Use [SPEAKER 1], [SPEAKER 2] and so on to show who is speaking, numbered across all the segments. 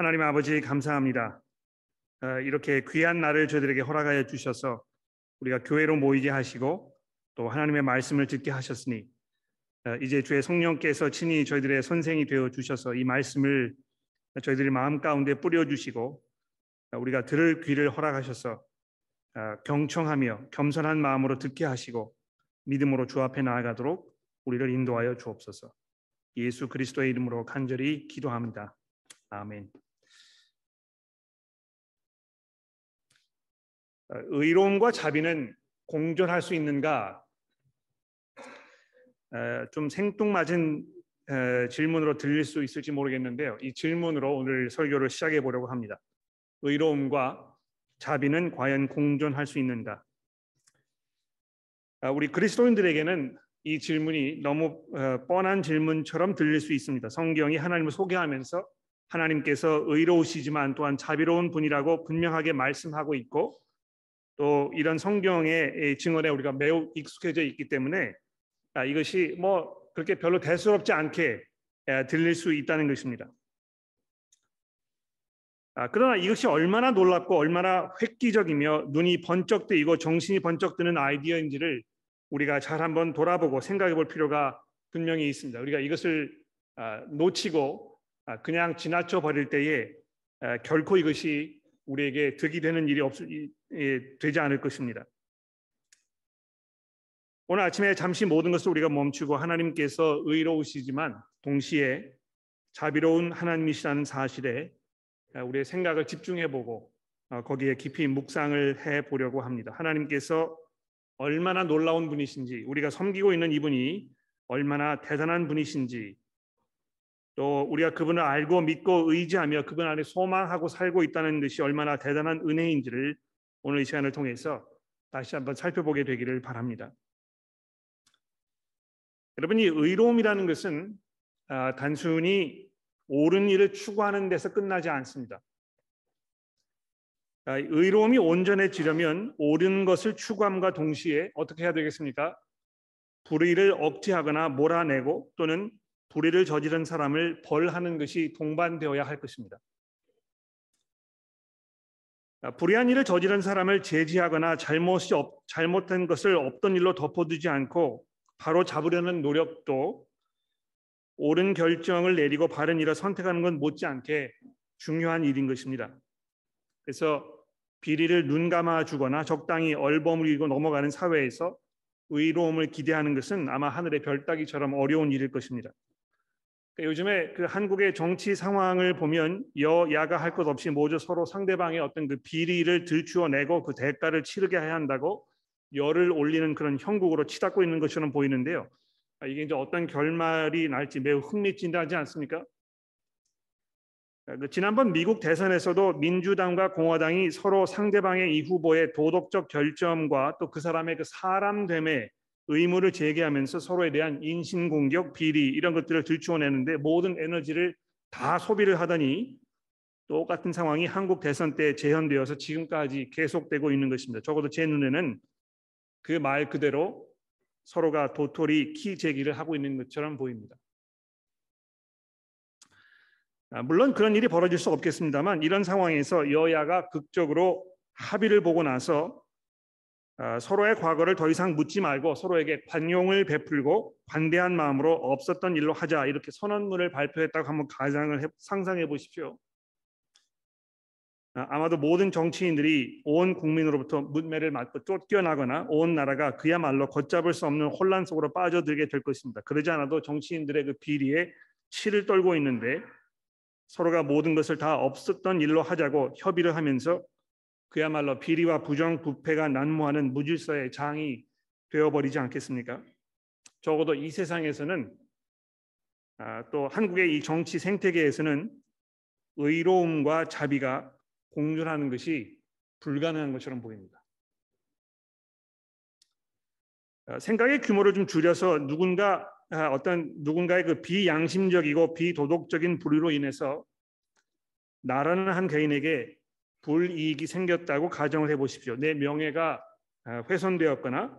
[SPEAKER 1] 하나님 아버지 감사합니다. 어, 이렇게 귀한 날을 저희들에게 허락하여 주셔서 우리가 교회로 모이게 하시고 또 하나님의 말씀을 듣게 하셨으니 어, 이제 주의 성령께서 친히 저희들의 선생이 되어 주셔서 이 말씀을 저희들의 마음 가운데 뿌려 주시고 어, 우리가 들을 귀를 허락하셔서 경청하며 겸손한 마음으로 듣게 하시고 믿음으로 주 앞에 나아가도록 우리를 인도하여 주옵소서. 예수 그리스도의 이름으로 간절히 기도합니다. 아멘. 의로움과 자비는 공존할 수 있는가? 어, 좀 생뚱맞은 어, 질문으로 들릴 수 있을지 모르겠는데요. 이 질문으로 오늘 설교를 시작해 보려고 합니다. 의로움과 자비는 과연 공존할 수 있는가? 우리 그리스도인들에게는 이 질문이 너무 뻔한 질문처럼 들릴 수 있습니다. 성경이 하나님을 소개하면서 하나님께서 의로우시지만 또한 자비로운 분이라고 분명하게 말씀하고 있고 또 이런 성경의 증언에 우리가 매우 익숙해져 있기 때문에 아, 이것이 뭐 그렇게 별로 대수롭지 않게 들릴 수 있다는 것입니다. 아, 그러나 이것이 얼마나 놀랍고 얼마나 획기적이며 눈이 번쩍 뜨이고 정신이 번쩍 드는 아이디어인지를 우리가 잘 한번 돌아보고 생각해 볼 필요가 분명히 있습니다. 우리가 이것을 아, 놓치고 아, 그냥 지나쳐 버릴 때에 결코 이것이 우리에게 득이 되는 일이 없 되지 않을 것입니다. 오늘 아침에 잠시 모든 것을 우리가 멈추고 하나님께서 의로우시지만 동시에 자비로운 하나님이시라는 사실에 우리의 생각을 집중해보고 어, 거기에 깊이 묵상을 해보려고 합니다. 하나님께서 얼마나 놀라운 분이신지 우리가 섬기고 있는 이분이 얼마나 대단한 분이신지 또 우리가 그분을 알고 믿고 의지하며 그분 안에 소망하고 살고 있다는 것이 얼마나 대단한 은혜인지를 오늘 이 시간을 통해서 다시 한번 살펴보게 되기를 바랍니다. 여러분이 의로움이라는 것은 아, 단순히 옳은 일을 추구하는 데서 끝나지 않습니다. 아, 의로움이 온전해지려면 옳은 것을 추구함과 동시에 어떻게 해야 되겠습니까? 불의를 억제하거나 몰아내고 또는 불의를 저지른 사람을 벌하는 것이 동반되어야 할 것입니다. 불의한 일을 저지른 사람을 제지하거나 잘못이 없, 잘못된 것을 없던 일로 덮어두지 않고 바로 잡으려는 노력도 옳은 결정을 내리고 바른 일을 선택하는 건 못지않게 중요한 일인 것입니다. 그래서 비리를 눈 감아 주거나 적당히 얼버무리고 넘어가는 사회에서 의로움을 기대하는 것은 아마 하늘의 별 따기처럼 어려운 일일 것입니다. 그러니까 요즘에 그 한국의 정치 상황을 보면 여야가 할 것 없이 모두 서로 상대방의 어떤 그 비리를 들추어내고 그 대가를 치르게 해야 한다고 열을 올리는 그런 형국으로 치닫고 있는 것처럼 보이는데요. 아, 이게 이제 어떤 결말이 날지 매우 흥미진진하지 않습니까? 아, 그 지난번 미국 대선에서도 민주당과 공화당이 서로 상대방의 이 후보의 도덕적 결점과 또 그 사람의 그 사람됨에 의무를 제기하면서 서로에 대한 인신공격, 비리 이런 것들을 들추어내는데 모든 에너지를 다 소비를 하더니 똑같은 상황이 한국 대선 때 재현되어서 지금까지 계속되고 있는 것입니다. 적어도 제 눈에는 그 말 그대로 서로가 도토리 키 제기를 하고 있는 것처럼 보입니다. 아, 물론 그런 일이 벌어질 수 없겠습니다만 이런 상황에서 여야가 극적으로 합의를 보고 나서 아, 서로의 과거를 더 이상 묻지 말고 서로에게 관용을 베풀고 관대한 마음으로 없었던 일로 하자 이렇게 선언문을 발표했다고 한번 가상을 해, 상상해 보십시오. 아, 아마도 모든 정치인들이 온 국민으로부터 문매를 맞고 쫓겨나거나 온 나라가 그야말로 걷잡을 수 없는 혼란 속으로 빠져들게 될 것입니다. 그러지 않아도 정치인들의 그 비리에 치를 떨고 있는데 서로가 모든 것을 다 없었던 일로 하자고 협의를 하면서 그야말로 비리와 부정 부패가 난무하는 무질서의 장이 되어버리지 않겠습니까? 적어도 이 세상에서는 아, 또 한국의 이 정치 생태계에서는 의로움과 자비가 공존하는 것이 불가능한 것처럼 보입니다. 아, 생각의 규모를 좀 줄여서 누군가 아, 어떤 누군가의 그 비양심적이고 비도덕적인 불의로 인해서 나라는 한 개인에게 불이익이 생겼다고 가정을 해보십시오. 내 명예가 아, 훼손되었거나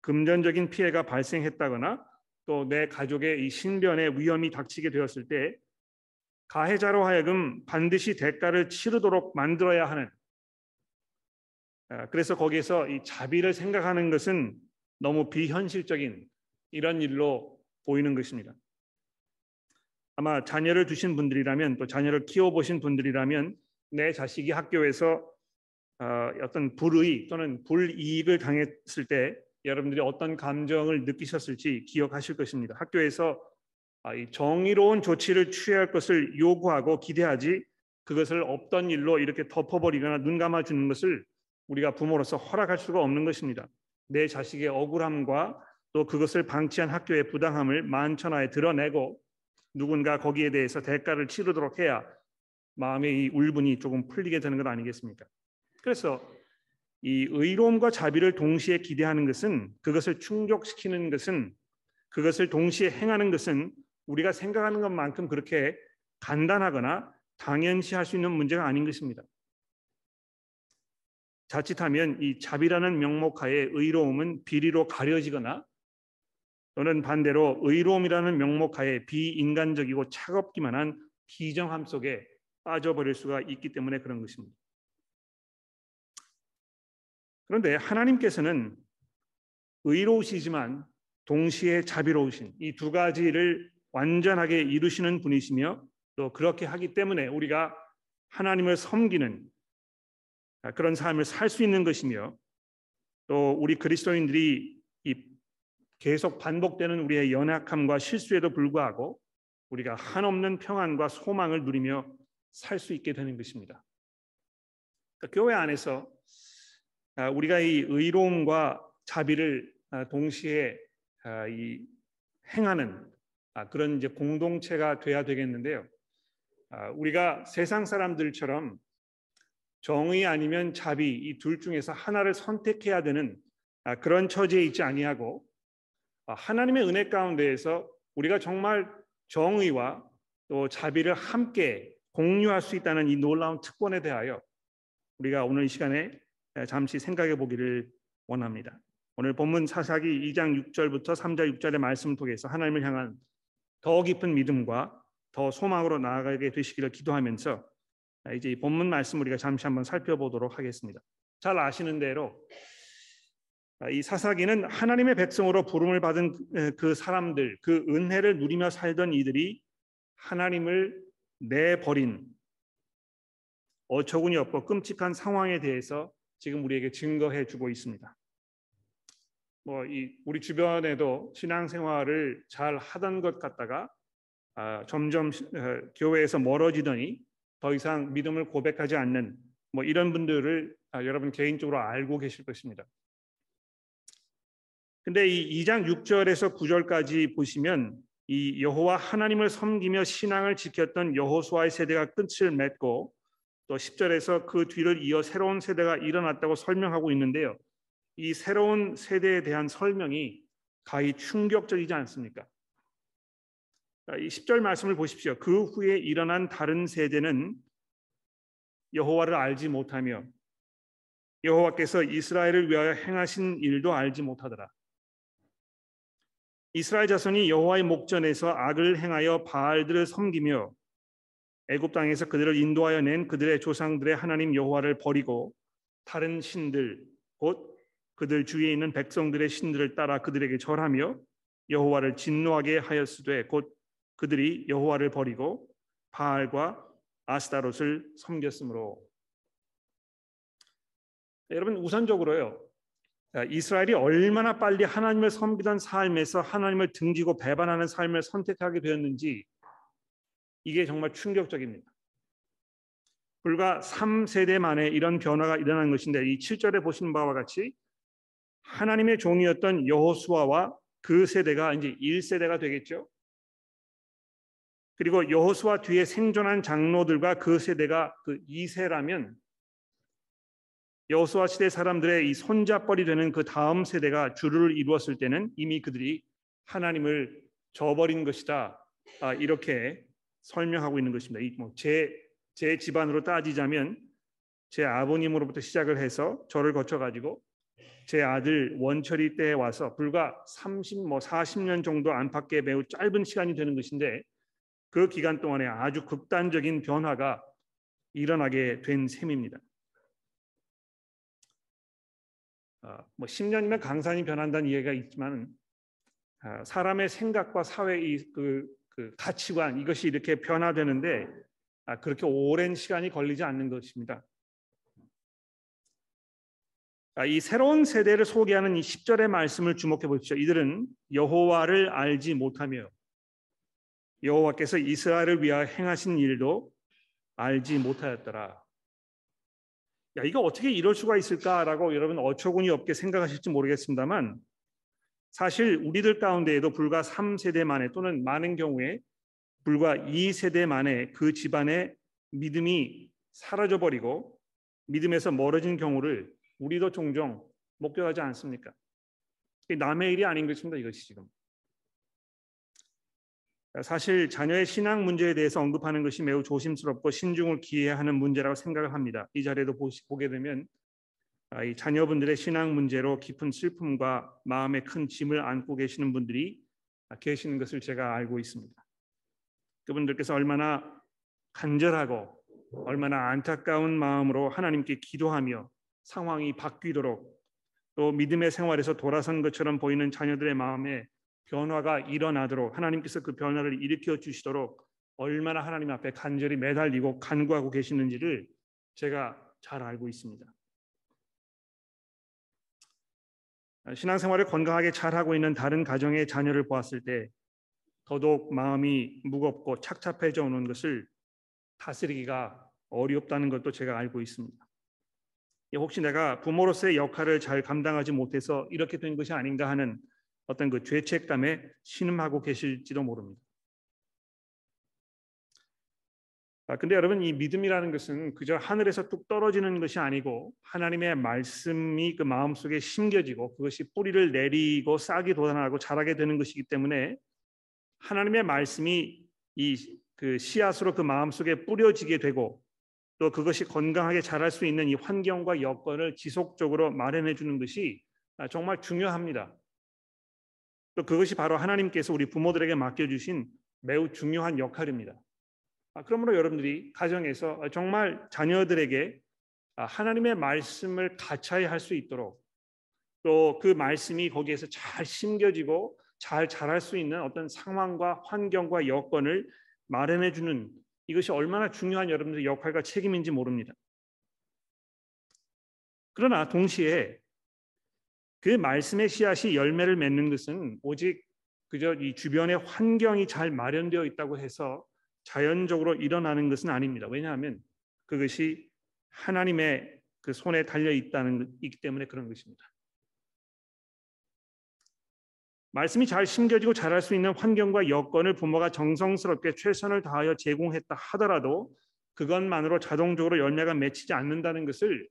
[SPEAKER 1] 금전적인 피해가 발생했다거나 또 내 가족의 이 신변에 위험이 닥치게 되었을 때 가해자로 하여금 반드시 대가를 치르도록 만들어야 하는 아, 그래서 거기에서 이 자비를 생각하는 것은 너무 비현실적인 이런 일로 보이는 것입니다. 아마 자녀를 두신 분들이라면 또 자녀를 키워보신 분들이라면 내 자식이 학교에서 어, 어떤 불의 또는 불이익을 당했을 때 여러분들이 어떤 감정을 느끼셨을지 기억하실 것입니다. 학교에서 아, 정의로운 조치를 취할 것을 요구하고 기대하지 그것을 없던 일로 이렇게 덮어버리거나 눈 감아주는 것을 우리가 부모로서 허락할 수가 없는 것입니다. 내 자식의 억울함과 또 그것을 방치한 학교의 부당함을 만천하에 드러내고 누군가 거기에 대해서 대가를 치르도록 해야 마음의 이 울분이 조금 풀리게 되는 것 아니겠습니까? 그래서 이 의로움과 자비를 동시에 기대하는 것은 그것을 충족시키는 것은 그것을 동시에 행하는 것은 우리가 생각하는 것만큼 그렇게 간단하거나 당연시 할 수 있는 문제가 아닌 것입니다. 자칫하면 이 자비라는 명목하에 의로움은 비리로 가려지거나 또는 반대로 의로움이라는 명목하에 비인간적이고 차갑기만 한 비정함 속에 빠져버릴 수가 있기 때문에 그런 것입니다. 그런데 하나님께서는 의로우시지만 동시에 자비로우신 이 두 가지를 완전하게 이루시는 분이시며 또 그렇게 하기 때문에 우리가 하나님을 섬기는 그런 삶을 살 수 있는 것이며 또 우리 그리스도인들이 이 계속 반복되는 우리의 연약함과 실수에도 불구하고 우리가 한없는 평안과 소망을 누리며 살 수 있게 되는 것입니다. 그러니까 교회 안에서 아, 우리가 이 의로움과 자비를 아, 동시에 아, 이 행하는 그런 이제 공동체가 돼야 되겠는데요. 우리가 세상 사람들처럼 정의 아니면 자비 이 둘 중에서 하나를 선택해야 되는 그런 처지에 있지 아니하고 하나님의 은혜 가운데에서 우리가 정말 정의와 또 자비를 함께 공유할 수 있다는 이 놀라운 특권에 대하여 우리가 오늘 이 시간에 잠시 생각해 보기를 원합니다. 오늘 본문 사사기 2장 6절부터 3절 6절의 말씀 통해서 하나님을 향한 더 깊은 믿음과 더 소망으로 나아가게 되시기를 기도하면서 이제 이 본문 말씀 우리가 잠시 한번 살펴보도록 하겠습니다. 잘 아시는 대로 이 사사기는 하나님의 백성으로 부름을 받은 그 사람들, 그 은혜를 누리며 살던 이들이 하나님을 내버린 어처구니 없고 끔찍한 상황에 대해서 지금 우리에게 증거해 주고 있습니다. 뭐 이 우리 주변에도 신앙생활을 잘 하던 것 같다가 아, 점점 어, 교회에서 멀어지더니 더 이상 믿음을 고백하지 않는 뭐 이런 분들을 아, 여러분 개인적으로 알고 계실 것입니다. 근데 이 2장 6절에서 9절까지 보시면 이 여호와 하나님을 섬기며 신앙을 지켰던 여호수아의 세대가 끝을 맺고 또 10절에서 그 뒤를 이어 새로운 세대가 일어났다고 설명하고 있는데요. 이 새로운 세대에 대한 설명이 가히 충격적이지 않습니까? 이 10절 말씀을 보십시오. 그 후에 일어난 다른 세대는 여호와를 알지 못하며 여호와께서 이스라엘을 위하여 행하신 일도 알지 못하더라. 이스라엘 자손이 여호와의 목전에서 악을 행하여 바알들을 섬기며 애굽 땅에서 그들을 인도하여 낸 그들의 조상들의 하나님 여호와를 버리고 다른 신들 곧 그들 주위에 있는 백성들의 신들을 따라 그들에게 절하며 여호와를 진노하게 하였으되 곧 그들이 여호와를 버리고 바알과 아스타롯을 섬겼으므로. 여러분 우선적으로요 이스라엘이 얼마나 빨리 하나님을 섬기던 삶에서 하나님을 등지고 배반하는 삶을 선택하게 되었는지 이게 정말 충격적입니다. 불과 3세대 만에 이런 변화가 일어난 것인데 이 7절에 보시는 바와 같이 하나님의 종이었던 여호수아와 그 세대가 이제 1세대가 되겠죠. 그리고 여호수아 뒤에 생존한 장로들과 그 세대가 그 2세라면 여호수아 시대 사람들의 이 손잡벌이 되는 그 다음 세대가 주를 이루었을 때는 이미 그들이 하나님을 저버린 것이다. 아, 이렇게 설명하고 있는 것입니다. 뭐제 제 집안으로 따지자면 제 아버님으로부터 시작을 해서 저를 거쳐 가지고 제 아들 원철이 때에 와서 불과 30 뭐 40년 정도 안팎의 매우 짧은 시간이 되는 것인데 그 기간 동안에 아주 극단적인 변화가 일어나게 된 셈입니다. 뭐 10년이면 강산이 변한다는 이해가 있지만 어, 사람의 생각과 사회의 그, 그 가치관 이것이 이렇게 변화되는데 아, 그렇게 오랜 시간이 걸리지 않는 것입니다. 아, 이 새로운 세대를 소개하는 이 10절의 말씀을 주목해 보십시오. 이들은 여호와를 알지 못하며 여호와께서 이스라엘을 위하여 행하신 일도 알지 못하였더라. 야, 이거 어떻게 이럴 수가 있을까라고 여러분 어처구니 없게 생각하실지 모르겠습니다만 사실 우리들 가운데에도 불과 3세대 만에 또는 많은 경우에 불과 2세대 만에 그 집안의 믿음이 사라져 버리고 믿음에서 멀어진 경우를 우리도 종종 목격하지 않습니까? 남의 일이 아닌 것입니다. 이것이 지금. 사실 자녀의 신앙 문제에 대해서 언급하는 것이 매우 조심스럽고 신중을 기해야 하는 문제라고 생각을 합니다. 이 자리에도 보게 되면 아, 이 자녀분들의 신앙 문제로 깊은 슬픔과 마음의 큰 짐을 안고 계시는 분들이 계시는 것을 제가 알고 있습니다. 그분들께서 얼마나 간절하고 얼마나 안타까운 마음으로 하나님께 기도하며 상황이 바뀌도록 또 믿음의 생활에서 돌아선 것처럼 보이는 자녀들의 마음에 변화가 일어나도록 하나님께서 그 변화를 일으켜 주시도록 얼마나 하나님 앞에 간절히 매달리고 간구하고 계시는지를 제가 잘 알고 있습니다. 신앙생활을 건강하게 잘하고 있는 다른 가정의 자녀를 보았을 때 더더욱 마음이 무겁고 착잡해져 오는 것을 다스리기가 어렵다는 것도 제가 알고 있습니다. 혹시 내가 부모로서의 역할을 잘 감당하지 못해서 이렇게 된 것이 아닌가 하는 어떤 그 죄책감에 신음하고 계실지도 모릅니다. 아, 근데 여러분 이 믿음이라는 것은 그저 하늘에서 뚝 떨어지는 것이 아니고 하나님의 말씀이 그 마음속에 심겨지고 그것이 뿌리를 내리고 싹이 돋아나고 자라게 되는 것이기 때문에 하나님의 말씀이 이 그 씨앗으로 그 마음속에 뿌려지게 되고 또 그것이 건강하게 자랄 수 있는 이 환경과 여건을 지속적으로 마련해 주는 것이 아, 정말 중요합니다. 또 그것이 바로 하나님께서 우리 부모들에게 맡겨주신 매우 중요한 역할입니다. 아, 그러므로 여러분들이 가정에서 정말 자녀들에게 아, 하나님의 말씀을 가차히 할수 있도록 또 그 말씀이 거기에서 잘 심겨지고 잘 자랄 수 있는 어떤 상황과 환경과 여건을 마련해 주는 이것이 얼마나 중요한 여러분들의 역할과 책임인지 모릅니다. 그러나 동시에 그 말씀의 씨앗이 열매를 맺는 것은 오직 그저 이 주변의 환경이 잘 마련되어 있다고 해서 자연적으로 일어나는 것은 아닙니다. 왜냐하면 그것이 하나님의 그 손에 달려 있다는 있기 때문에 그런 것입니다. 말씀이 잘 심겨지고 자랄 수 있는 환경과 여건을 부모가 정성스럽게 최선을 다하여 제공했다 하더라도 그것만으로 자동적으로 열매가 맺히지 않는다는 것을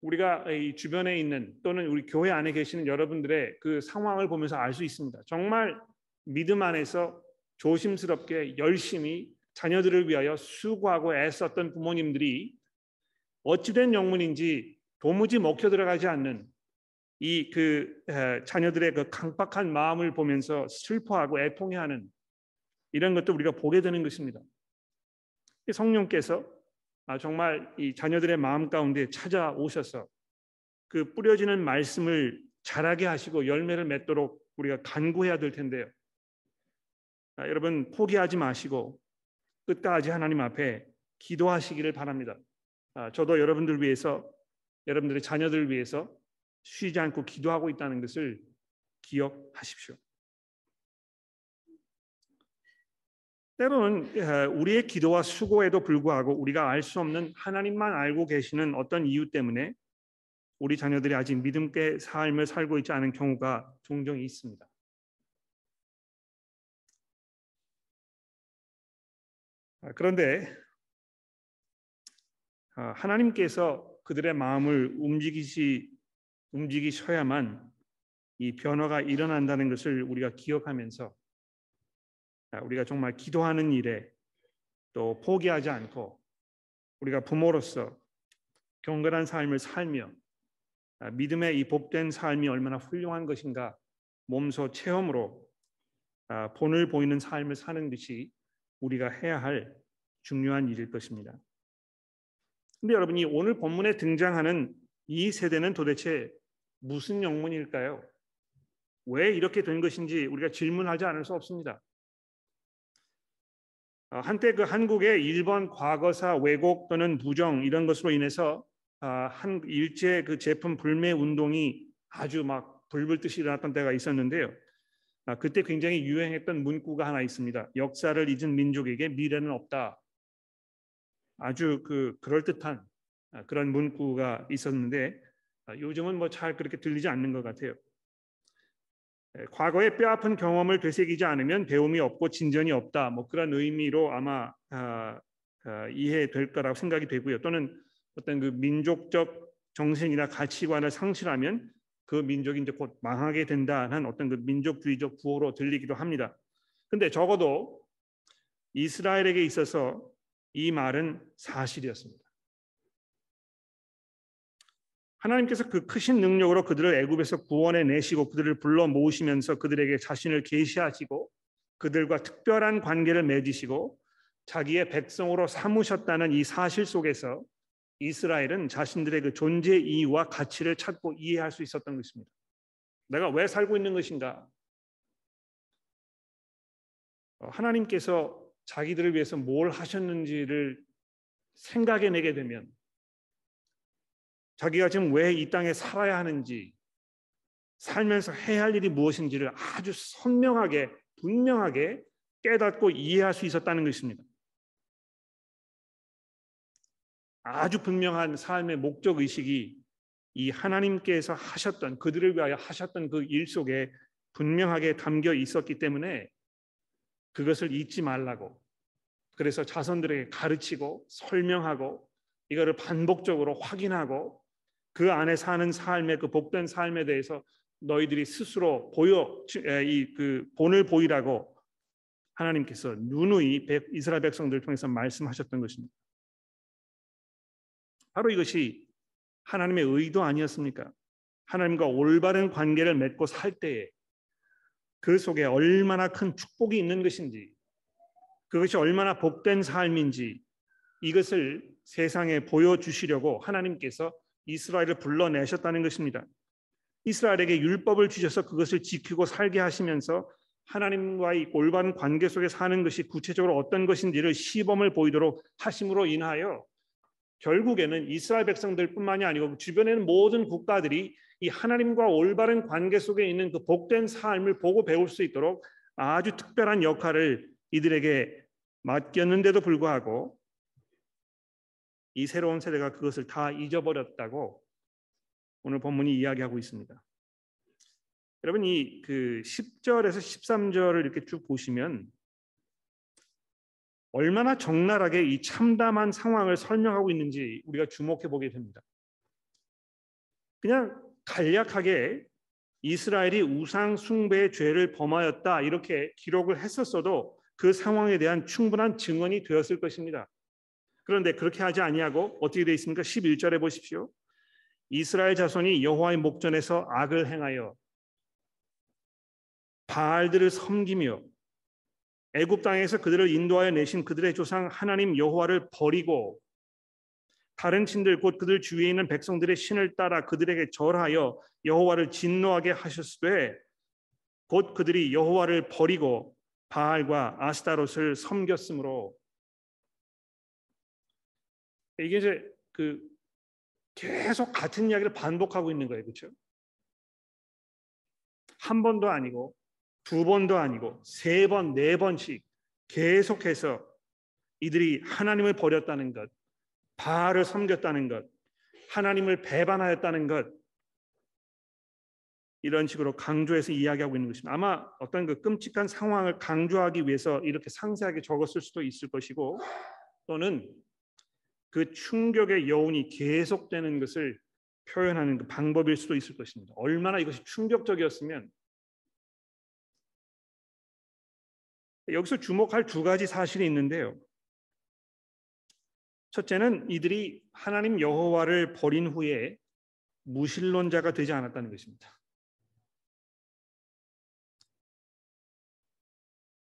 [SPEAKER 1] 우리가 이 주변에 있는 또는 우리 교회 안에 계시는 여러분들의 그 상황을 보면서 알 수 있습니다. 정말 믿음 안에서 조심스럽게 열심히 자녀들을 위하여 수고하고 애썼던 부모님들이 어찌된 영문인지 도무지 먹혀 들어가지 않는 이 그 자녀들의 그 강박한 마음을 보면서 슬퍼하고 애통해하는 이런 것도 우리가 보게 되는 것입니다. 성령께서 아, 정말 이 자녀들의 마음 가운데 찾아오셔서 그 뿌려지는 말씀을 자라게 하시고 열매를 맺도록 우리가 간구해야 될 텐데요. 아, 여러분 포기하지 마시고 끝까지 하나님 앞에 기도하시기를 바랍니다. 아, 저도 여러분들 위해서 여러분들의 자녀들 위해서 쉬지 않고 기도하고 있다는 것을 기억하십시오. 때로는 우리의 기도와 수고에도 불구하고 우리가 알 수 없는 하나님만 알고 계시는 어떤 이유 때문에 우리 자녀들이 아직 믿음의 삶을 살고 있지 않은 경우가 종종 있습니다. 아, 그런데 아, 하나님께서 그들의 마음을 움직이시 움직이셔야만 이 변화가 일어난다는 것을 우리가 기억하면서 우리가 정말 기도하는 일에 또 포기하지 않고 우리가 부모로서 경건한 삶을 살며 아, 믿음의 이 복된 삶이 얼마나 훌륭한 것인가 몸소 체험으로 아, 본을 보이는 삶을 사는 것이 우리가 해야 할 중요한 일일 것입니다. 근데 여러분이 오늘 본문에 등장하는 이 세대는 도대체 무슨 영문일까요? 왜 이렇게 된 것인지 우리가 질문하지 않을 수 없습니다. 어, 한때 그 한국의 일본 과거사 왜곡 또는 부정 이런 것으로 인해서 아, 한 일제 그 제품 불매 운동이 아주 막 불불 듯이 일어났던 때가 있었는데요. 아, 그때 굉장히 유행했던 문구가 하나 있습니다. 역사를 잊은 민족에게 미래는 없다. 아주 그 그럴 듯한 아, 그런 문구가 있었는데 요즘은 뭐 잘 그렇게 들리지 않는 것 같아요. 과거의 뼈아픈 경험을 되새기지 않으면 배움이 없고 진전이 없다. 뭐 그런 의미로 아마 아, 아, 이해될 거라고 생각이 되고요. 또는 어떤 그 민족적 정신이나 가치관을 상실하면 그 민족이 이제 곧 망하게 된다는 어떤 그 민족주의적 구호로 들리기도 합니다. 근데 적어도 이스라엘에게 있어서 이 말은 사실이었습니다. 하나님께서 그 크신 능력으로 그들을 애굽에서 구원해 내시고 그들을 불러 모으시면서 그들에게 자신을 계시하시고 그들과 특별한 관계를 맺으시고 자기의 백성으로 삼으셨다는 이 사실 속에서 이스라엘은 자신들의 그 존재 이유와 가치를 찾고 이해할 수 있었던 것입니다. 내가 왜 살고 있는 것인가? 어, 하나님께서 자기들을 위해서 뭘 하셨는지를 생각해내게 되면 자기가 지금 왜 이 땅에 살아야 하는지 살면서 해야 할 일이 무엇인지를 아주 선명하게 분명하게 깨닫고 이해할 수 있었다는 것입니다. 아주 분명한 삶의 목적 의식이 이 하나님께서 하셨던 그들을 위하여 하셨던 그 일 속에 분명하게 담겨 있었기 때문에 그것을 잊지 말라고 그래서 자손들에게 가르치고 설명하고 이거를 반복적으로 확인하고 그 안에 사는 삶의 그 복된 삶에 대해서 너희들이 스스로 보여 이 그 본을 보이라고 하나님께서 누누이 이스라엘 백성들을 통해서 말씀하셨던 것입니다. 바로 이것이 하나님의 의도 아니었습니까? 하나님과 올바른 관계를 맺고 살 때에 그 속에 얼마나 큰 축복이 있는 것인지 그것이 얼마나 복된 삶인지 이것을 세상에 보여주시려고 하나님께서 이스라엘을 불러내셨다는 것입니다. 이스라엘에게 율법을 주셔서 그것을 지키고 살게 하시면서 하나님과의 올바른 관계 속에 사는 것이 구체적으로 어떤 것인지를 시범을 보이도록 하심으로 인하여 결국에는 이스라엘 백성들뿐만이 아니고 주변에는 모든 국가들이 이 하나님과 올바른 관계 속에 있는 그 복된 삶을 보고 배울 수 있도록 아주 특별한 역할을 이들에게 맡겼는데도 불구하고 이 새로운 세대가 그것을 다 잊어버렸다고 오늘 본문이 이야기하고 있습니다. 여러분 이 그 10절에서 13절을 이렇게 쭉 보시면 얼마나 적나라하게 이 참담한 상황을 설명하고 있는지 우리가 주목해 보게 됩니다. 그냥 간략하게 이스라엘이 우상 숭배의 죄를 범하였다 이렇게 기록을 했었어도 그 상황에 대한 충분한 증언이 되었을 것입니다. 그런데 그렇게 하지 아니하고 어떻게 되어 있습니까? 11절에 보십시오. 이스라엘 자손이 여호와의 목전에서 악을 행하여 바알들을 섬기며 애굽 땅에서 그들을 인도하여 내신 그들의 조상 하나님 여호와를 버리고 다른 신들 곧 그들 주위에 있는 백성들의 신을 따라 그들에게 절하여 여호와를 진노하게 하셨으되 곧 그들이 여호와를 버리고 바알과 아스타롯을 섬겼으므로 이게 이제 그 계속 같은 이야기를 반복하고 있는 거예요. 그렇죠? 한 번도 아니고 두 번도 아니고 세 번, 네 번씩 계속해서 이들이 하나님을 버렸다는 것, 바알을 섬겼다는 것, 하나님을 배반하였다는 것 이런 식으로 강조해서 이야기하고 있는 것입니다. 아마 어떤 그 끔찍한 상황을 강조하기 위해서 이렇게 상세하게 적었을 수도 있을 것이고 또는 그 충격의 여운이 계속되는 것을 표현하는 그 방법일 수도 있을 것입니다. 얼마나 이것이 충격적이었으면 여기서 주목할 두 가지 사실이 있는데요. 첫째는 이들이 하나님 여호와를 버린 후에 무신론자가 되지 않았다는 것입니다.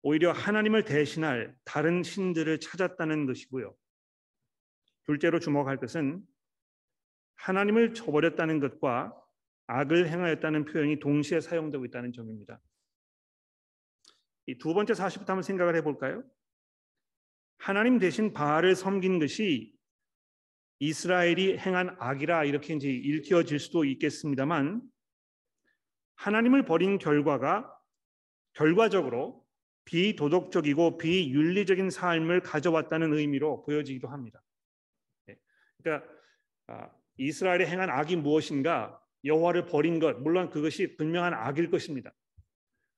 [SPEAKER 1] 오히려 하나님을 대신할 다른 신들을 찾았다는 것이고요. 둘째로 주목할 것은 하나님을 저버렸다는 것과 악을 행하였다는 표현이 동시에 사용되고 있다는 점입니다. 이 두 번째 사실부터 한번 생각을 해볼까요? 하나님 대신 바알을 섬긴 것이 이스라엘이 행한 악이라 이렇게 이제 읽혀질 수도 있겠습니다만 하나님을 버린 결과가 결과적으로 비도덕적이고 비윤리적인 삶을 가져왔다는 의미로 보여지기도 합니다. 예. 그러니까 아, 이스라엘이 행한 악이 무엇인가 여호와를 버린 것 물론 그것이 분명한 악일 것입니다.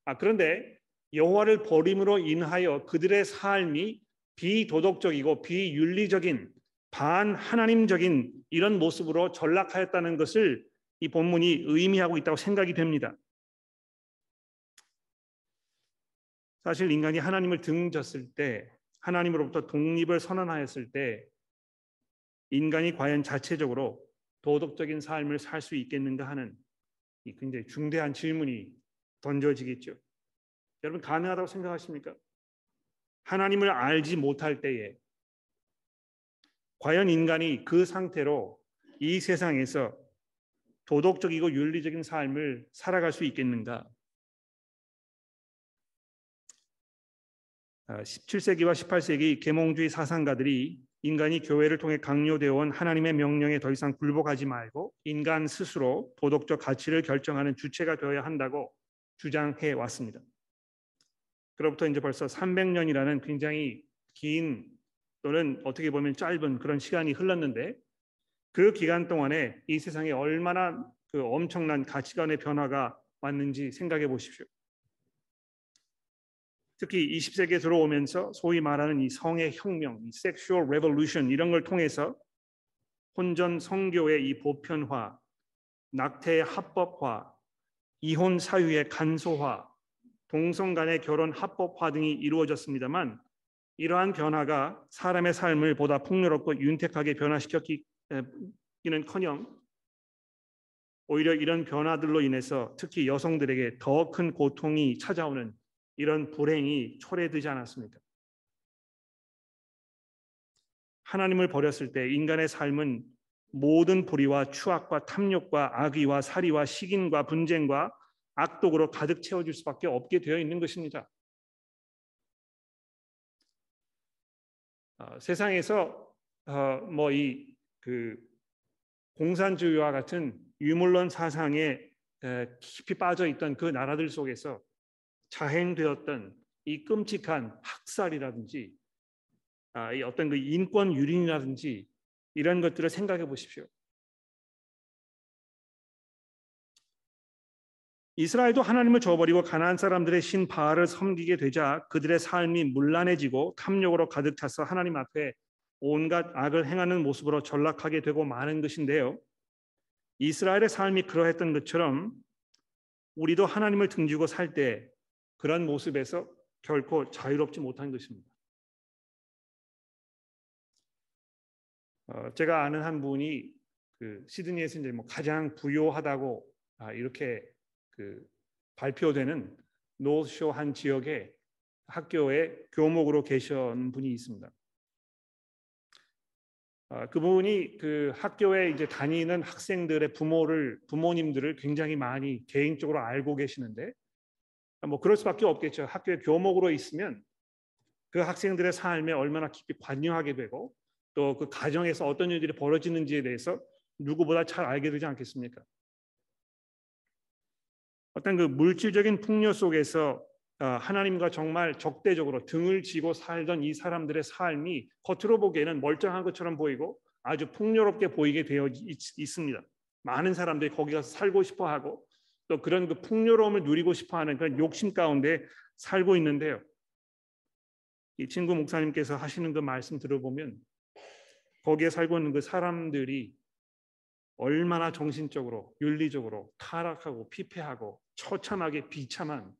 [SPEAKER 1] 아, 그런데 여호와를 버림으로 인하여 그들의 삶이 비도덕적이고 비윤리적인 반 하나님적인 이런 모습으로 전락하였다는 것을 이 본문이 의미하고 있다고 생각이 됩니다. 사실 인간이 하나님을 등졌을 때 하나님으로부터 독립을 선언하였을 때 인간이 과연 자체적으로 도덕적인 삶을 살 수 있겠는가 하는 이 굉장히 중대한 질문이 던져지겠죠. 여러분 가능하다고 생각하십니까? 하나님을 알지 못할 때에 과연 인간이 그 상태로 이 세상에서 도덕적이고 윤리적인 삶을 살아갈 수 있겠는가? 17세기와 아, 18세기 계몽주의 사상가들이 인간이 교회를 통해 강요되어 온 하나님의 명령에 더 이상 굴복하지 말고 인간 스스로 도덕적 가치를 결정하는 주체가 되어야 한다고 주장해 왔습니다. 그로부터 이제 벌써 300년이라는 굉장히 긴 또는 어떻게 보면 짧은 그런 시간이 흘렀는데 그 기간 동안에 이 세상에 얼마나 그 엄청난 가치관의 변화가 왔는지 생각해 보십시오. 특히 20세기에 들어오면서 소위 말하는 이 성의 혁명, 이 sexual revolution 이런 걸 통해서 혼전 성교의 이 보편화, 낙태의 합법화, 이혼 사유의 간소화, 동성 간의 결혼 합법화 등이 이루어졌습니다만 이러한 변화가 사람의 삶을 보다 풍요롭고 윤택하게 변화시켰기는커녕 오히려 이런 변화들로 인해서 특히 여성들에게 더 큰 고통이 찾아오는 이런 불행이 초래되지 않았습니까? 하나님을 버렸을 때 인간의 삶은 모든 불의와 추악과 탐욕과 악의와 살의와 식인과 분쟁과 악독으로 가득 채워질 수밖에 없게 되어 있는 것입니다. 어, 세상에서 어, 뭐이 그 공산주의와 같은 유물론 사상에 에, 깊이 빠져 있던 그 나라들 속에서 자행되었던 이 끔찍한 학살이라든지 아, 이 어떤 그 인권 유린이라든지 이런 것들을 생각해 보십시오. 이스라엘도 하나님을 저버리고 가나안 사람들의 신 바알을 섬기게 되자 그들의 삶이 문란해지고 탐욕으로 가득 차서 하나님 앞에 온갖 악을 행하는 모습으로 전락하게 되고 마는 것인데요. 이스라엘의 삶이 그러했던 것처럼 우리도 하나님을 등지고 살 때 그런 모습에서 결코 자유롭지 못한 것입니다. 어, 제가 아는 한 분이 그 시드니에서 이제 뭐 가장 부유하다고 아, 이렇게 그 발표되는 노쇼 한 지역에 학교에 교목으로 계신 분이 있습니다. 아, 그분이 그 학교에 이제 다니는 학생들의 부모를 부모님들을 굉장히 많이 개인적으로 알고 계시는데 뭐 그럴 수밖에 없겠죠. 학교에 교목으로 있으면 그 학생들의 삶에 얼마나 깊이 관여하게 되고 또 그 가정에서 어떤 일들이 벌어지는지에 대해서 누구보다 잘 알게 되지 않겠습니까? 어떤 그 물질적인 풍요 속에서 어, 하나님과 정말 적대적으로 등을 지고 살던 이 사람들의 삶이 겉으로 보기에는 멀쩡한 것처럼 보이고 아주 풍요롭게 보이게 되어 있, 습니다 많은 사람들이 거기 가서 살고 싶어 하고 또 그런 그 풍요로움을 누리고 싶어 하는 그런 욕심 가운데 살고 있는데요. 이 친구 목사님께서 하시는 그 말씀 들어보면 거기에 살고 있는 그 사람들이 얼마나 정신적으로 윤리적으로 타락하고 피폐하고 처참하게 비참한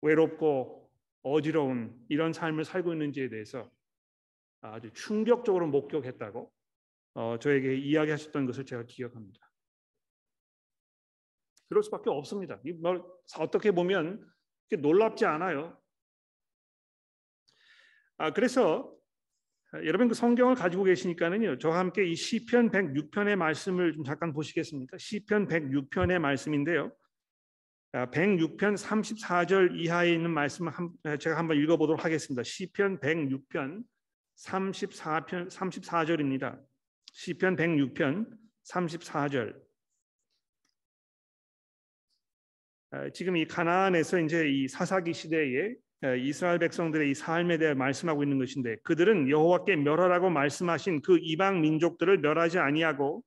[SPEAKER 1] 외롭고 어지러운 이런 삶을 살고 있는지에 대해서 아주 충격적으로 목격했다고 어, 저에게 이야기하셨던 것을 제가 기억합니다. 그럴 수밖에 없습니다. 어떻게 보면 놀랍지 않아요. 아, 그래서 여러분 그 성경을 가지고 계시니까는요. 저와 함께 이 시편 106편의 말씀을 좀 잠깐 보시겠습니까? 시편 106편의 말씀인데요. 106편 아, 34절 이하에 있는 말씀을 제가 한번 읽어보도록 하겠습니다. 시편 106편 34편 34절입니다. 시편 106편 34절. 지금 이 가나안에서 이제 이 사사기 시대에 이스라엘 백성들의 이 삶에 대해 말씀하고 있는 것인데 그들은 여호와께 멸하라고 말씀하신 그 이방 민족들을 멸하지 아니하고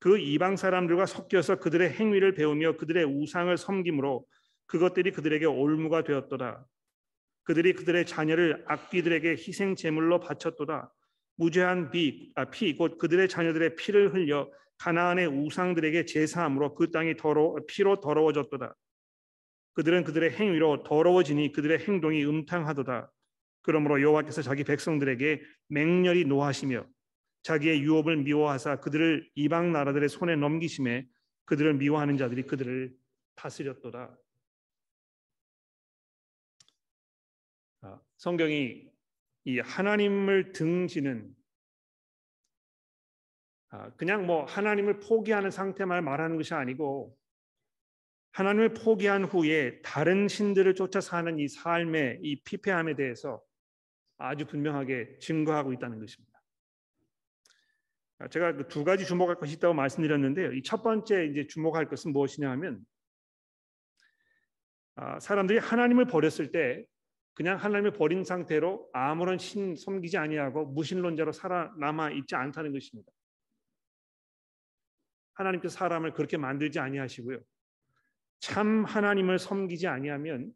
[SPEAKER 1] 그 이방 사람들과 섞여서 그들의 행위를 배우며 그들의 우상을 섬김으로 그것들이 그들에게 올무가 되었도다. 그들이 그들의 자녀를 악귀들에게 희생 제물로 바쳤도다. 무죄한 비, 아, 피, 곧 그들의 자녀들의 피를 흘려 가나안의 우상들에게 제사함으로 그 땅이 더러 피로 더러워졌도다. 그들은 그들의 행위로 더러워지니 그들의 행동이 음탕하도다. 그러므로 여호와께서 자기 백성들에게 맹렬히 노하시며 자기의 유업을 미워하사 그들을 이방 나라들의 손에 넘기심에 그들을 미워하는 자들이 그들을 다스렸도다. 아, 성경이 이 하나님을 등지는 아, 그냥 뭐 하나님을 포기하는 상태만 말하는 것이 아니고 하나님을 포기한 후에 다른 신들을 쫓아 사는 이 삶의 이 피폐함에 대해서 아주 분명하게 증거하고 있다는 것입니다. 제가 그두 가지 주목할 것이 있다고 말씀드렸는데요. 이 첫 번째 이제 주목할 것은 무엇이냐 하면 아, 사람들이 하나님을 버렸을 때 그냥 하나님을 버린 상태로 아무런 신 섬기지 아니하고 무신론자로 살아남아 있지 않다는 것입니다. 하나님께서 사람을 그렇게 만들지 아니하시고요. 참 하나님을 섬기지 아니하면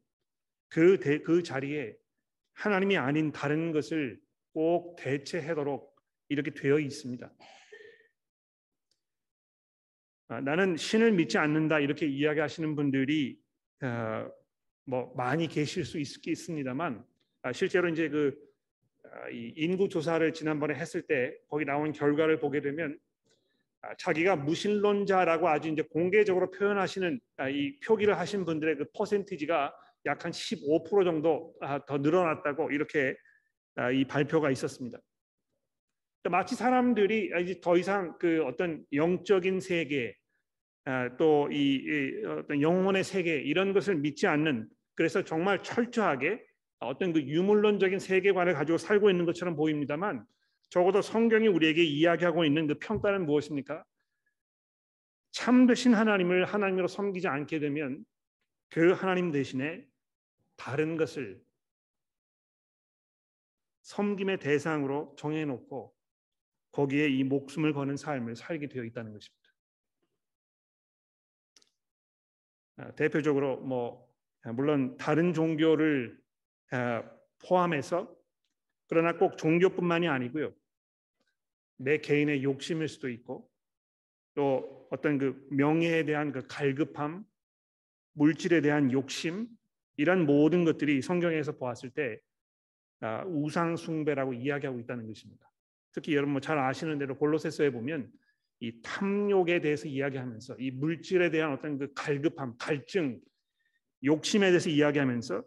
[SPEAKER 1] 그, 대, 그 자리에 하나님이 아닌 다른 것을 꼭 대체하도록 이렇게 되어 있습니다. 아, 나는 신을 믿지 않는다 이렇게 이야기하시는 분들이 어, 뭐 많이 계실 수 있, 습니다만 아, 실제로 이제 그 아, 인구 조사를 지난번에 했을 때 거기 나온 결과를 보게 되면 아, 자기가 무신론자라고 아주 이제 공개적으로 표현하시는 아, 이 표기를 하신 분들의 그 퍼센티지가 약 한 15% 정도 아, 더 늘어났다고 이렇게 이 발표가 있었습니다. 마치 사람들이 이제 더 이상 그 어떤 영적인 세계 또 이 어떤 영혼의 세계 이런 것을 믿지 않는 그래서 정말 철저하게 어떤 그 유물론적인 세계관을 가지고 살고 있는 것처럼 보입니다만 적어도 성경이 우리에게 이야기하고 있는 그 평가는 무엇입니까? 참 되신 하나님을 하나님으로 섬기지 않게 되면 그 하나님 대신에 다른 것을 섬김의 대상으로 정해놓고 거기에 이 목숨을 거는 삶을 살게 되어 있다는 것입니다. 아, 대표적으로 뭐 물론 다른 종교를 아, 포함해서 그러나 꼭 종교뿐만이 아니고요. 내 개인의 욕심일 수도 있고 또 어떤 그 명예에 대한 그 갈급함, 물질에 대한 욕심 이런 모든 것들이 성경에서 보았을 때 아, 우상 숭배라고 이야기하고 있다는 것입니다. 특히 여러분 뭐잘 아시는 대로 골로새서에 보면 이 탐욕에 대해서 이야기하면서 이 물질에 대한 어떤 그 갈급함, 갈증, 욕심에 대해서 이야기하면서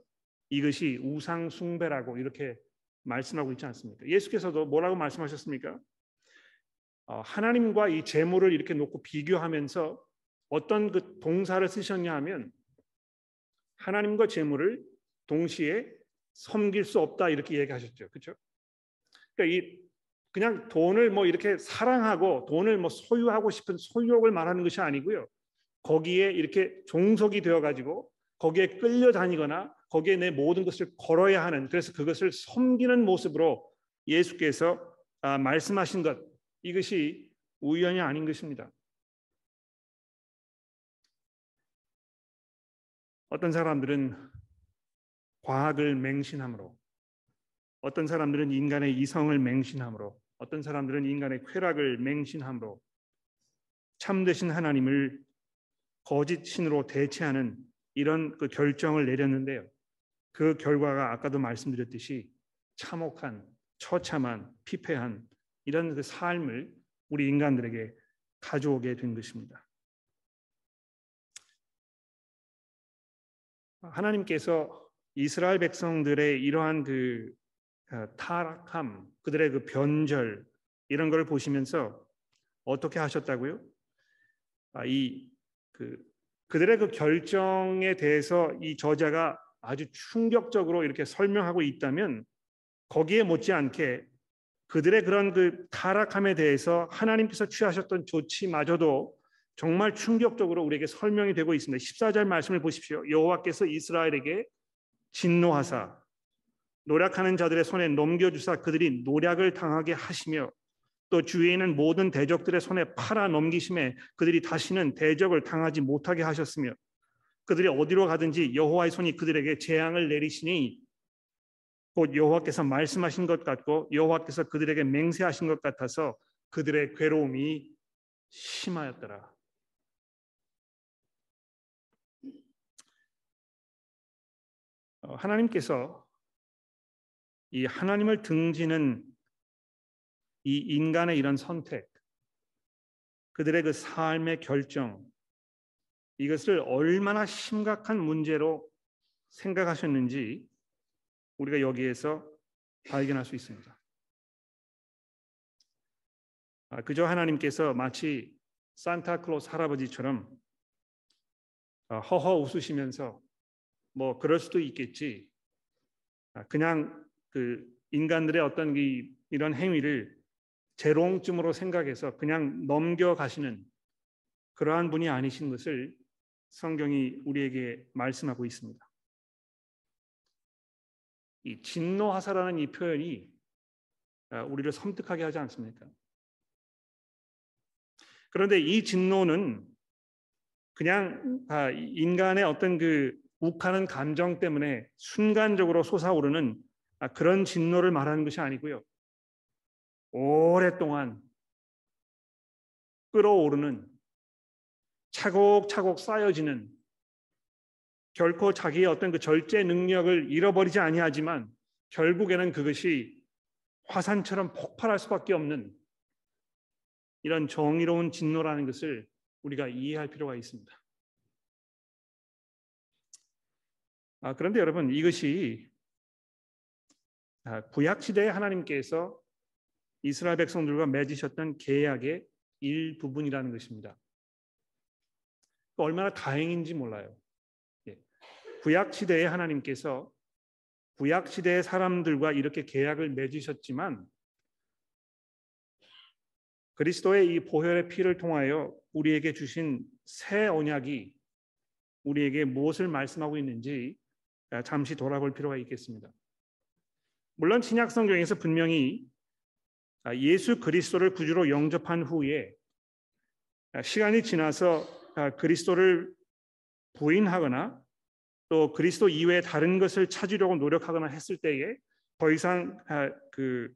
[SPEAKER 1] 이것이 우상 숭배라고 이렇게 말씀하고 있지 않습니까? 예수께서도 뭐라고 말씀하셨습니까? 어, 하나님과 이 재물을 이렇게 놓고 비교하면서 어떤 그 동사를 쓰셨냐 하면 하나님과 재물을 동시에 섬길 수 없다 이렇게 얘기하셨죠. 그렇죠? 그러니까 이 그냥 돈을 뭐 이렇게 사랑하고 돈을 뭐 소유하고 싶은 소유욕을 말하는 것이 아니고요. 거기에 이렇게 종속이 되어 가지고 거기에 끌려다니거나 거기에 내 모든 것을 걸어야 하는 그래서 그것을 섬기는 모습으로 예수께서 아, 말씀하신 것 이것이 우연이 아닌 것입니다. 어떤 사람들은 과학을 맹신함으로 어떤 사람들은 인간의 이성을 맹신함으로 어떤 사람들은 인간의 쾌락을 맹신함으로 참되신 하나님을 거짓 신으로 대체하는 이런 그 결정을 내렸는데요. 그 결과가 아까도 말씀드렸듯이 참혹한 처참한 피폐한 이런 그 삶을 우리 인간들에게 가져오게 된 것입니다. 하나님께서 이스라엘 백성들의 이러한 그 어, 타락함, 그들의 그 변절 이런 걸 보시면서 어떻게 하셨다고요? 아, 이그 그들의 그 결정에 대해서 이 저자가 아주 충격적으로 이렇게 설명하고 있다면 거기에 못지않게 그들의 그런 그 타락함에 대해서 하나님께서 취하셨던 조치마저도 정말 충격적으로 우리에게 설명이 되고 있습니다. 14절 말씀을 보십시오. 여호와께서 이스라엘에게 진노하사 노력하는 자들의 손에 넘겨주사 그들이 노력을 당하게 하시며 또 주위에 있는 모든 대적들의 손에 팔아 넘기심에 그들이 다시는 대적을 당하지 못하게 하셨으며 그들이 어디로 가든지 여호와의 손이 그들에게 재앙을 내리시니 곧 여호와께서 말씀하신 것 같고 여호와께서 그들에게 맹세하신 것 같아서 그들의 괴로움이 심하였더라. 어, 하나님께서 이 하나님을 등지는 이 인간의 이런 선택, 그들의 그 삶의 결정, 이것을 얼마나 심각한 문제로 생각하셨는지 우리가 여기에서 발견할 수 있습니다. 아, 그저 하나님께서 마치 산타클로스 할아버지처럼 아, 허허 웃으시면서 뭐 그럴 수도 있겠지. 아, 그냥 그 인간들의 어떤 이, 이런 행위를 재롱쯤으로 생각해서 그냥 넘겨가시는 그러한 분이 아니신 것을 성경이 우리에게 말씀하고 있습니다. 이 진노하사라는 이 표현이 아, 우리를 섬뜩하게 하지 않습니까? 그런데 이 진노는 그냥 아, 인간의 어떤 그 욱하는 감정 때문에 순간적으로 솟아오르는 아, 그런 진노를 말하는 것이 아니고요. 오랫동안 끌어오르는 차곡차곡 쌓여지는 결코 자기의 어떤 그 절제 능력을 잃어버리지 아니하지만 결국에는 그것이 화산처럼 폭발할 수밖에 없는 이런 정의로운 진노라는 것을 우리가 이해할 필요가 있습니다. 아, 그런데 여러분 이것이 아, 구약 시대에 하나님께서 이스라엘 백성들과 맺으셨던 계약의 일부분이라는 것입니다. 얼마나 다행인지 몰라요. 예. 구약 시대에 하나님께서 구약 시대의 사람들과 이렇게 계약을 맺으셨지만 그리스도의 이 보혈의 피를 통하여 우리에게 주신 새 언약이 우리에게 무엇을 말씀하고 있는지 잠시 돌아볼 필요가 있겠습니다. 물론 신약 성경에서 분명히 아, 예수 그리스도를 구주로 영접한 후에 아, 시간이 지나서 아, 그리스도를 부인하거나 또 그리스도 이외에 다른 것을 찾으려고 노력하거나 했을 때에 더 이상 그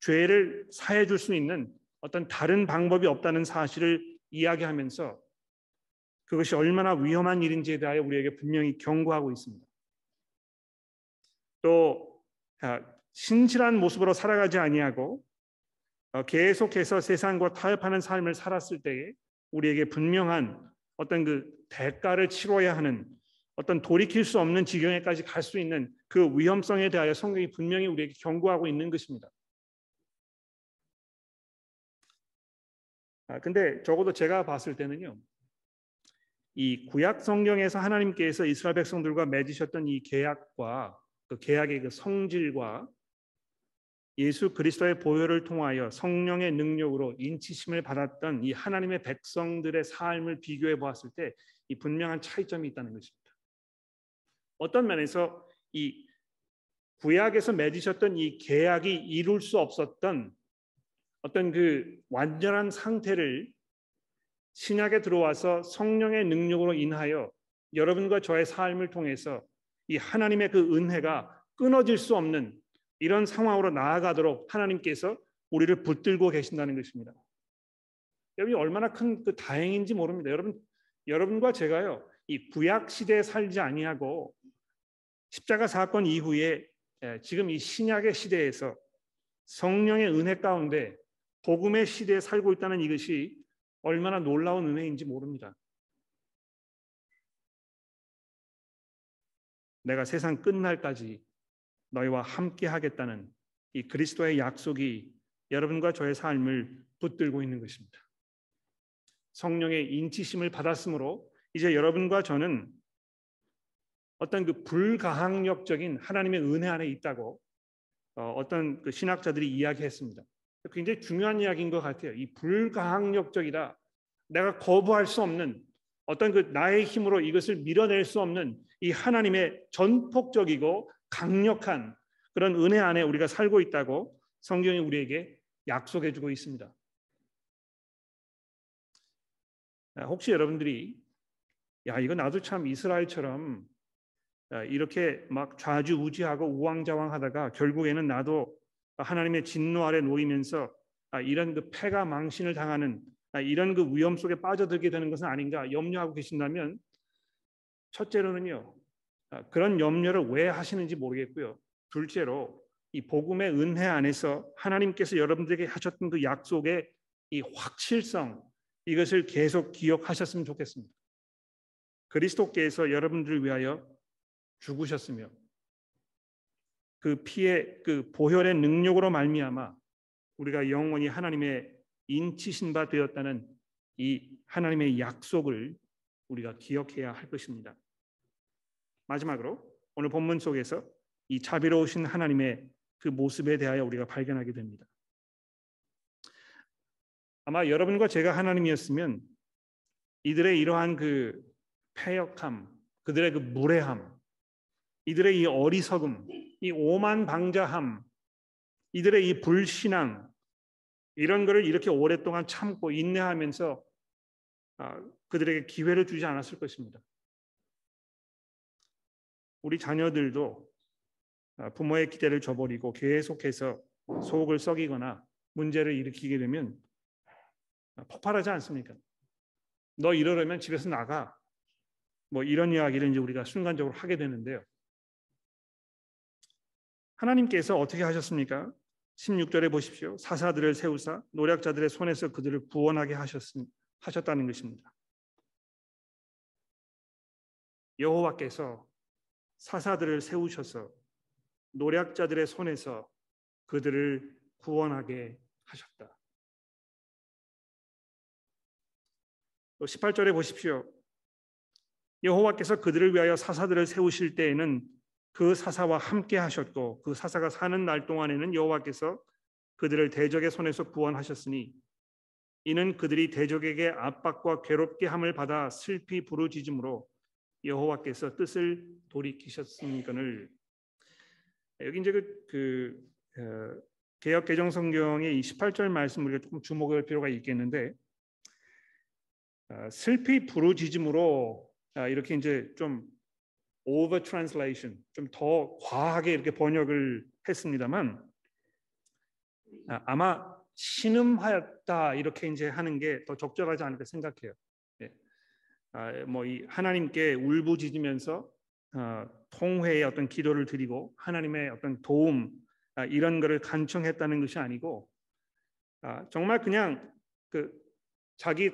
[SPEAKER 1] 죄를 사해 줄 수 있는 어떤 다른 방법이 없다는 사실을 이야기하면서 그것이 얼마나 위험한 일인지에 대하여 우리에게 분명히 경고하고 있습니다. 또 신실한 모습으로 살아가지 아니하고 어, 계속해서 세상과 타협하는 삶을 살았을 때에 우리에게 분명한 어떤 그 대가를 치러야 하는 어떤 돌이킬 수 없는 지경에까지 갈 수 있는 그 위험성에 대하여 성경이 분명히 우리에게 경고하고 있는 것입니다. 아, 근데 적어도 제가 봤을 때는요. 이 구약 성경에서 하나님께서 이스라엘 백성들과 맺으셨던 이 계약과 그 계약의 그 성질과 예수 그리스도의 보혈을 통하여 성령의 능력으로 인치심을 받았던 이 하나님의 백성들의 삶을 비교해 보았을 때 이 분명한 차이점이 있다는 것입니다. 어떤 면에서 이 구약에서 맺으셨던 이 계약이 이룰 수 없었던 어떤 그 완전한 상태를 신약에 들어와서 성령의 능력으로 인하여 여러분과 저의 삶을 통해서 이 하나님의 그 은혜가 끊어질 수 없는 이런 상황으로 나아가도록 하나님께서 우리를 붙들고 계신다는 것입니다. 여러분이 얼마나 큰 그 다행인지 모릅니다. 여러분 여러분과 제가요 이 구약 시대에 살지 아니하고 십자가 사건 이후에 예, 지금 이 신약의 시대에서 성령의 은혜 가운데 복음의 시대에 살고 있다는 이것이 얼마나 놀라운 은혜인지 모릅니다. 내가 세상 끝날까지 너희와 함께 하겠다는 이 그리스도의 약속이 여러분과 저의 삶을 붙들고 있는 것입니다. 성령의 인치심을 받았으므로 이제 여러분과 저는 어떤 그 불가항력적인 하나님의 은혜 안에 있다고 어, 떤 그 신학자들이 이야기했습니다. 굉장히 중요한 이야기인 것 같아요. 이 불가항력적이다. 내가 거부할 수 없는 어떤 그 나의 힘으로 이것을 밀어낼 수 없는 이 하나님의 전폭적이고 강력한 그런 은혜 안에 우리가 살고 있다고 성경이 우리에게 약속해 주고 있습니다. 아, 혹시 여러분들이 야 이거 나도 참 이스라엘처럼 아, 이렇게 막 좌지우지하고 우왕좌왕하다가 결국에는 나도 하나님의 진노 아래 놓이면서 아, 이런 그 패가 망신을 당하는 이런 그 위험 속에 빠져들게 되는 것은 아닌가 염려하고 계신다면 첫째로는요 그런 염려를 왜 하시는지 모르겠고요 둘째로 이 복음의 은혜 안에서 하나님께서 여러분들에게 하셨던 그 약속의 이 확실성 이것을 계속 기억하셨으면 좋겠습니다. 그리스도께서 여러분들을 위하여 죽으셨으며 그 피의 그 보혈의 능력으로 말미암아 우리가 영원히 하나님의 인치신 바 되었다는 이 하나님의 약속을 우리가 기억해야 할 것입니다. 마지막으로 오늘 본문 속에서 이 자비로우신 하나님의 그 모습에 대하여 우리가 발견하게 됩니다. 아마 여러분과 제가 하나님이었으면 이들의 이러한 그 패역함, 그들의 그 무례함, 이들의 이 어리석음, 이 오만 방자함, 이들의 이 불신앙 이런 것을 이렇게 오랫동안 참고 인내하면서 아, 그들에게 기회를 주지 않았을 것입니다. 우리 자녀들도 아, 부모의 기대를 저버리고 계속해서 속을 썩이거나 문제를 일으키게 되면 아, 폭발하지 않습니까? 너 이러려면 집에서 나가. 뭐 이런 이야기를 이제 우리가 순간적으로 하게 되는데요. 하나님께서 어떻게 하셨습니까? 16절에 보십시오. 사사들을 세우사 노략자들의 손에서 그들을 구원하게 하셨, 하셨다는 것입니다. 여호와께서 사사들을 세우셔서 노략자들의 손에서 그들을 구원하게 하셨다. 또 18절에 보십시오. 여호와께서 그들을 위하여 사사들을 세우실 때에는 그 사사와 함께 하셨고 그 사사가 사는 날 동안에는 여호와께서 그들을 대적의 손에서 구원하셨으니 이는 그들이 대적에게 압박과 괴롭게 함을 받아 슬피 부르짖음으로 여호와께서 뜻을 돌이키셨으니까를 여기 이제 그, 그 어, 개혁 개정 성경의 이 18절 말씀 우리가 조금 주목할 필요가 있겠는데 어, 슬피 부르짖음으로 아, 이렇게 이제 좀 over translation 좀 더 과하게 이렇게 번역을 했습니다만 아, 아마 신음하였다 이렇게 이제 하는 게 더 적절하지 않을까 생각해요. 예. 아, 뭐이 하나님께 울부짖으면서 어, 통회의 어떤 기도를 드리고 하나님의 어떤 도움 아, 이런 것을 간청했다는 것이 아니고 아, 정말 그냥 그 자기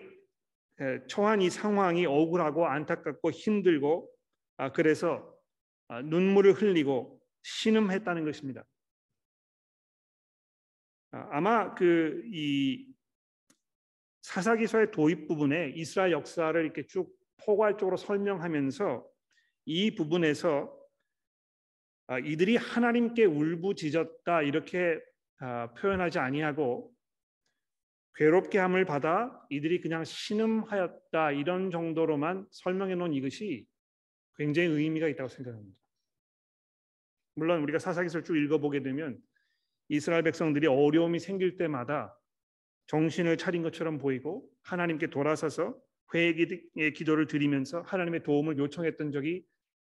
[SPEAKER 1] 에, 처한 이 상황이 억울하고 안타깝고 힘들고 아, 그래서 아, 눈물을 흘리고 신음했다는 것입니다. 아, 아마 그 이 사사기서의 도입 부분에 이스라엘 역사를 이렇게 쭉 포괄적으로 설명하면서 이 부분에서 아, 이들이 하나님께 울부짖었다 이렇게 아, 표현하지 아니하고 괴롭게 함을 받아 이들이 그냥 신음하였다 이런 정도로만 설명해 놓은 이것이 굉장히 의미가 있다고 생각합니다. 물론 우리가 사사기서를 쭉 읽어보게 되면 이스라엘 백성들이 어려움이 생길 때마다 정신을 차린 것처럼 보이고 하나님께 돌아서서 회개의 기도를 드리면서 하나님의 도움을 요청했던 적이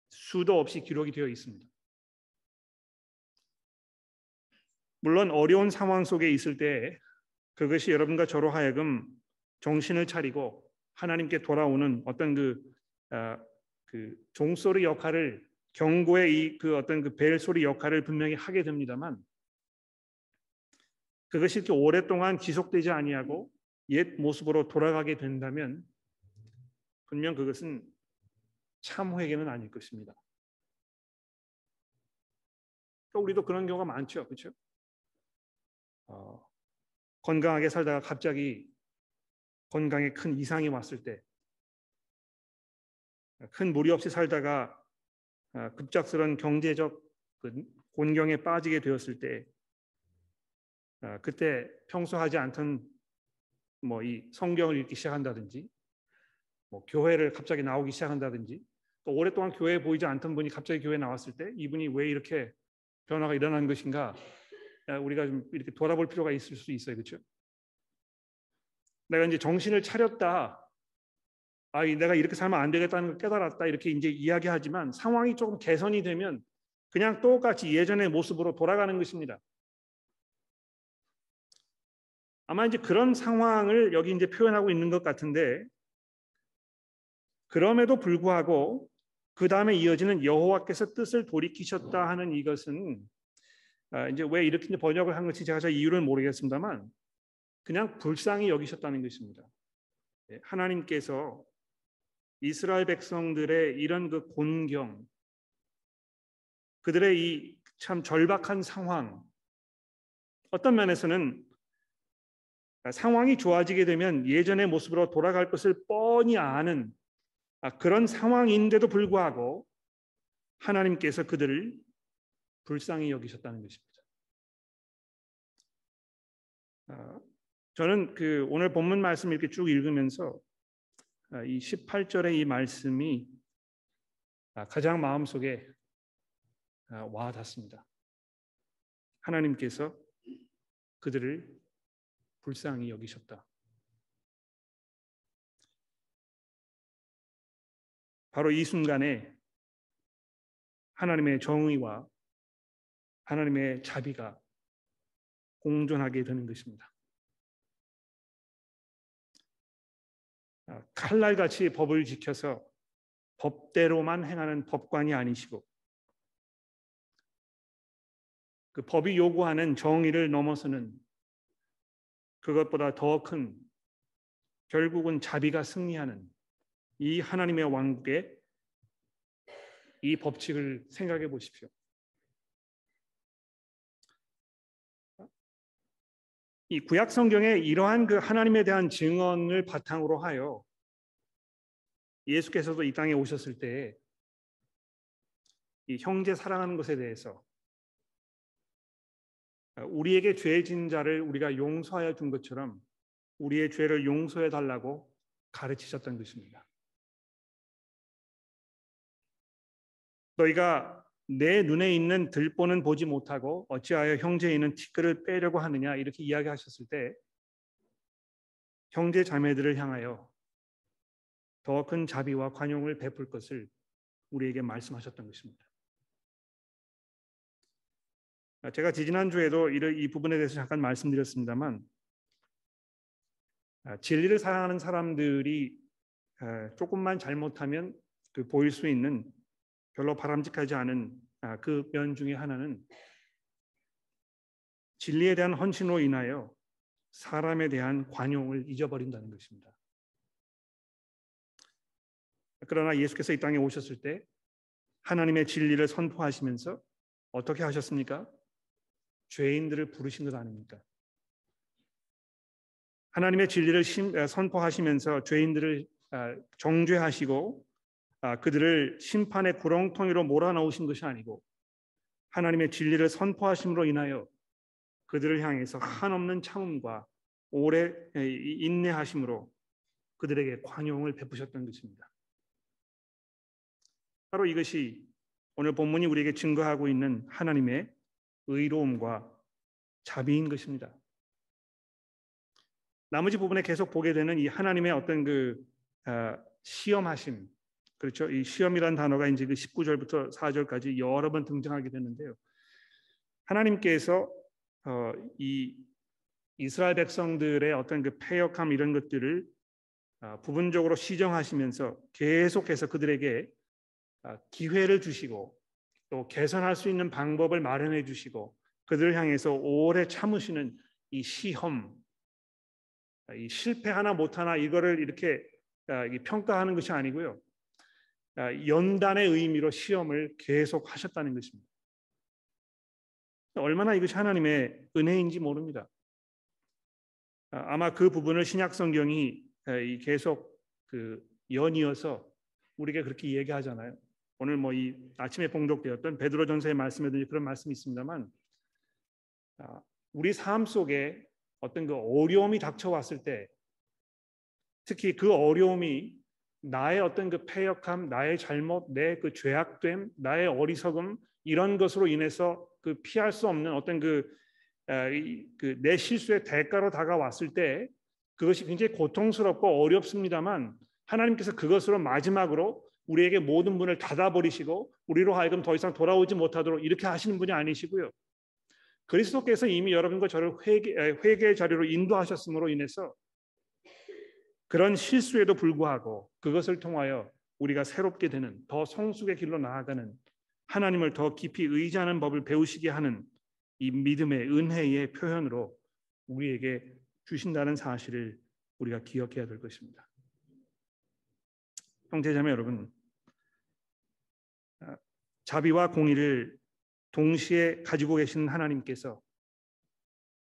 [SPEAKER 1] 수도 없이 기록이 되어 있습니다. 물론 어려운 상황 속에 있을 때 그것이 여러분과 저로 하여금 정신을 차리고 하나님께 돌아오는 어떤 그, 어, 그 종소리 역할을 경고의 이 그 어떤 그 벨 소리 역할을 분명히 하게 됩니다만 그것이 이렇게 오랫동안 지속되지 아니하고 옛 모습으로 돌아가게 된다면 분명 그것은 참 회개는 아닐 것입니다. 또 우리도 그런 경우가 많죠, 그렇죠? 어, 건강하게 살다가 갑자기 건강에 큰 이상이 왔을 때, 큰 무리 없이 살다가 어, 급작스런 경제적 그 곤경에 빠지게 되었을 때, 어, 그때 평소 하지 않던 뭐 이 성경을 읽기 시작한다든지, 뭐 교회를 갑자기 나오기 시작한다든지, 또 오랫동안 교회에 보이지 않던 분이 갑자기 교회에 나왔을 때 이분이 왜 이렇게 변화가 일어난 것인가 우리가 좀 이렇게 돌아볼 필요가 있을 수 있어요, 그렇죠? 내가 이제 정신을 차렸다. 아, 내가 이렇게 살면 안 되겠다는 걸 깨달았다. 이렇게 이제 이야기하지만 상황이 조금 개선이 되면 그냥 똑같이 예전의 모습으로 돌아가는 것입니다. 아마 이제 그런 상황을 여기 이제 표현하고 있는 것 같은데 그럼에도 불구하고 그 다음에 이어지는 여호와께서 뜻을 돌이키셨다 하는 이것은 아, 이제 왜 이렇게 번역을 한 것이 제가 잘 이유를 모르겠습니다만 그냥 불쌍히 여기셨다는 것입니다. 예, 하나님께서 이스라엘 백성들의 이런 그 곤경, 그들의 이 참 절박한 상황, 어떤 면에서는 상황이 좋아지게 되면 예전의 모습으로 돌아갈 것을 뻔히 아는 아, 그런 상황인데도 불구하고 하나님께서 그들을 불쌍히 여기셨다는 것입니다. 아, 저는 그 오늘 본문 말씀 이렇게 쭉 읽으면서 아, 이 18절의 이 말씀이 가장 마음속에 와 닿습니다. 하나님께서 그들을 불쌍히 여기셨다. 바로 이 순간에 하나님의 정의와 하나님의 자비가 공존하게 되는 것입니다. 칼날같이 법을 지켜서 법대로만 행하는 법관이 아니시고 그 법이 요구하는 정의를 넘어서는 그것보다 더 큰 결국은 자비가 승리하는 이 하나님의 왕국의 이 법칙을 생각해 보십시오. 이 구약 성경에 이러한 그 하나님에 대한 증언을 바탕으로 하여 예수께서도 이 땅에 오셨을 때이 형제 사랑하는 것에 대해서 우리에게 죄진 자를 우리가 용서하여 준 것처럼 우리의 죄를 용서해 달라고 가르치셨던 것입니다. 너희가 내 눈에 있는 들보는 보지 못하고 어찌하여 형제에 있는 티끌을 빼려고 하느냐 이렇게 이야기하셨을 때 형제 자매들을 향하여 더 큰 자비와 관용을 베풀 것을 우리에게 말씀하셨던 것입니다. 제가 지지난 주에도 이 부분에 대해서 잠깐 말씀드렸습니다만 아, 진리를 사랑하는 사람들이 아, 조금만 잘못하면 그 보일 수 있는 별로 바람직하지 않은 아, 그면 중에 하나는 진리에 대한 헌신으로 인하여 사람에 대한 관용을 잊어버린다는 것입니다. 그러나 예수께서 이 땅에 오셨을 때 하나님의 진리를 선포하시면서 어떻게 하셨습니까? 죄인들을 부르신 것 아닙니까? 하나님의 진리를 선포하시면서 죄인들을 정죄하시고 아, 그들을 심판의 구렁텅이로 몰아넣으신 것이 아니고 하나님의 진리를 선포하심으로 인하여 그들을 향해서 한없는 참음과 오래 인내하심으로 그들에게 관용을 베푸셨던 것입니다. 바로 이것이 오늘 본문이 우리에게 증거하고 있는 하나님의 의로움과 자비인 것입니다. 나머지 부분에 계속 보게 되는 이 하나님의 어떤 그 아, 시험하심, 그렇죠. 이 시험이란 단어가 이제 그 19절부터 4절까지 여러 번 등장하게 되는데요. 하나님께서 어, 이 이스라엘 백성들의 어떤 그 패역함 이런 것들을 어, 부분적으로 시정하시면서 계속해서 그들에게 어, 기회를 주시고 또 개선할 수 있는 방법을 마련해 주시고 그들을 향해서 오래 참으시는 이 시험, 이 실패 하나 못 하나 이거를 이렇게 평가하는 것이 아니고요. 아, 연단의 의미로 시험을 계속 하셨다는 것입니다. 얼마나 이것이 하나님의 은혜인지 모릅니다. 아, 아마 그 부분을 신약 성경이 계속 그 연이어서 우리가 그렇게 얘기하잖아요. 오늘 뭐 이 아침에 봉독되었던 베드로전서의 말씀에도 그런 말씀이 있습니다만 아, 우리 삶 속에 어떤 그 어려움이 닥쳐왔을 때 특히 그 어려움이 나의 어떤 그 패역함, 나의 잘못, 내 그 죄악됨, 나의 어리석음 이런 것으로 인해서 그 피할 수 없는 어떤 그 그내 실수의 대가로 다가왔을 때 그것이 굉장히 고통스럽고 어렵습니다만 하나님께서 그것으로 마지막으로 우리에게 모든 문을 닫아버리시고 우리로 하여금 더 이상 돌아오지 못하도록 이렇게 하시는 분이 아니시고요. 그리스도께서 이미 여러분과 저를 회개, 회개의 자리로 인도하셨음으로 인해서 그런 실수에도 불구하고 그것을 통하여 우리가 새롭게 되는 더 성숙의 길로 나아가는 하나님을 더 깊이 의지하는 법을 배우시게 하는 이 믿음의 은혜의 표현으로 우리에게 주신다는 사실을 우리가 기억해야 될 것입니다. 형제자매 여러분, 아, 자비와 공의를 동시에 가지고 계신 하나님께서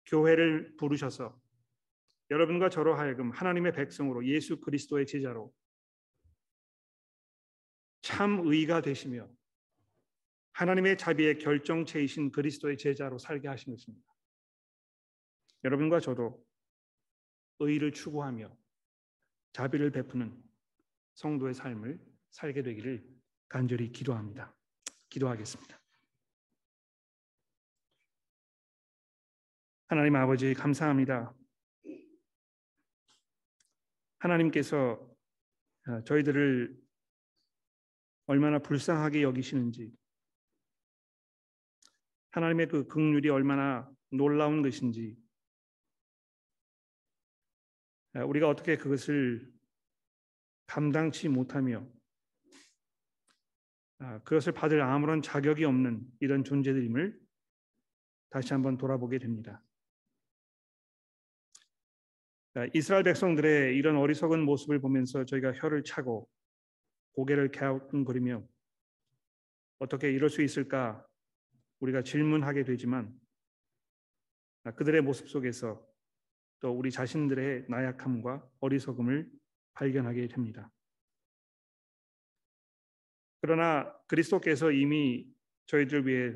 [SPEAKER 1] 교회를 부르셔서 여러분과 저로 하여금 하나님의 백성으로 예수 그리스도의 제자로 참 의가 되시며 하나님의 자비의 결정체이신 그리스도의 제자로 살게 하신 것입니다. 여러분과 저도 의를 추구하며 자비를 베푸는 성도의 삶을 살게 되기를 간절히 기도합니다. 기도하겠습니다. 하나님 아버지 감사합니다. 하나님께서 저희들을 얼마나 불쌍하게 여기시는지 하나님의 그 긍휼이 얼마나 놀라운 것인지 우리가 어떻게 그것을 감당치 못하며 아, 그것을 받을 아무런 자격이 없는 이런 존재들임을 다시 한번 돌아보게 됩니다. 이스라엘 백성들의 이런 어리석은 모습을 보면서 저희가 혀를 차고 고개를 갸우뚱거리며 어떻게 이럴 수 있을까 우리가 질문하게 되지만 그들의 모습 속에서 또 우리 자신들의 나약함과 어리석음을 발견하게 됩니다. 그러나 그리스도께서 이미 저희들 위해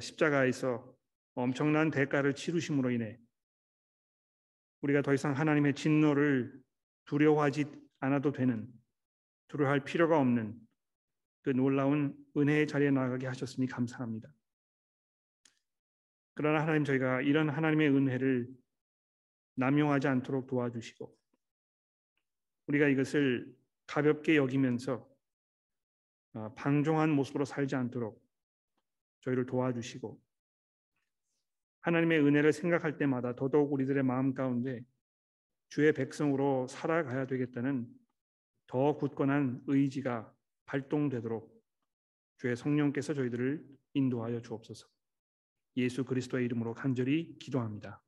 [SPEAKER 1] 십자가에서 엄청난 대가를 치르심으로 인해 우리가 더 이상 하나님의 진노를 두려워하지 않아도 되는 두려워할 필요가 없는 그 놀라운 은혜의 자리에 나가게 하셨으니 감사합니다. 그러나 하나님 저희가 이런 하나님의 은혜를 남용하지 않도록 도와주시고 우리가 이것을 가볍게 여기면서 어, 방종한 모습으로 살지 않도록 저희를 도와주시고 하나님의 은혜를 생각할 때마다 더더욱 우리들의 마음 가운데 주의 백성으로 살아가야 되겠다는 더 굳건한 의지가 발동되도록 주의 성령께서 저희들을 인도하여 주옵소서. 예수 그리스도의 이름으로 간절히 기도합니다.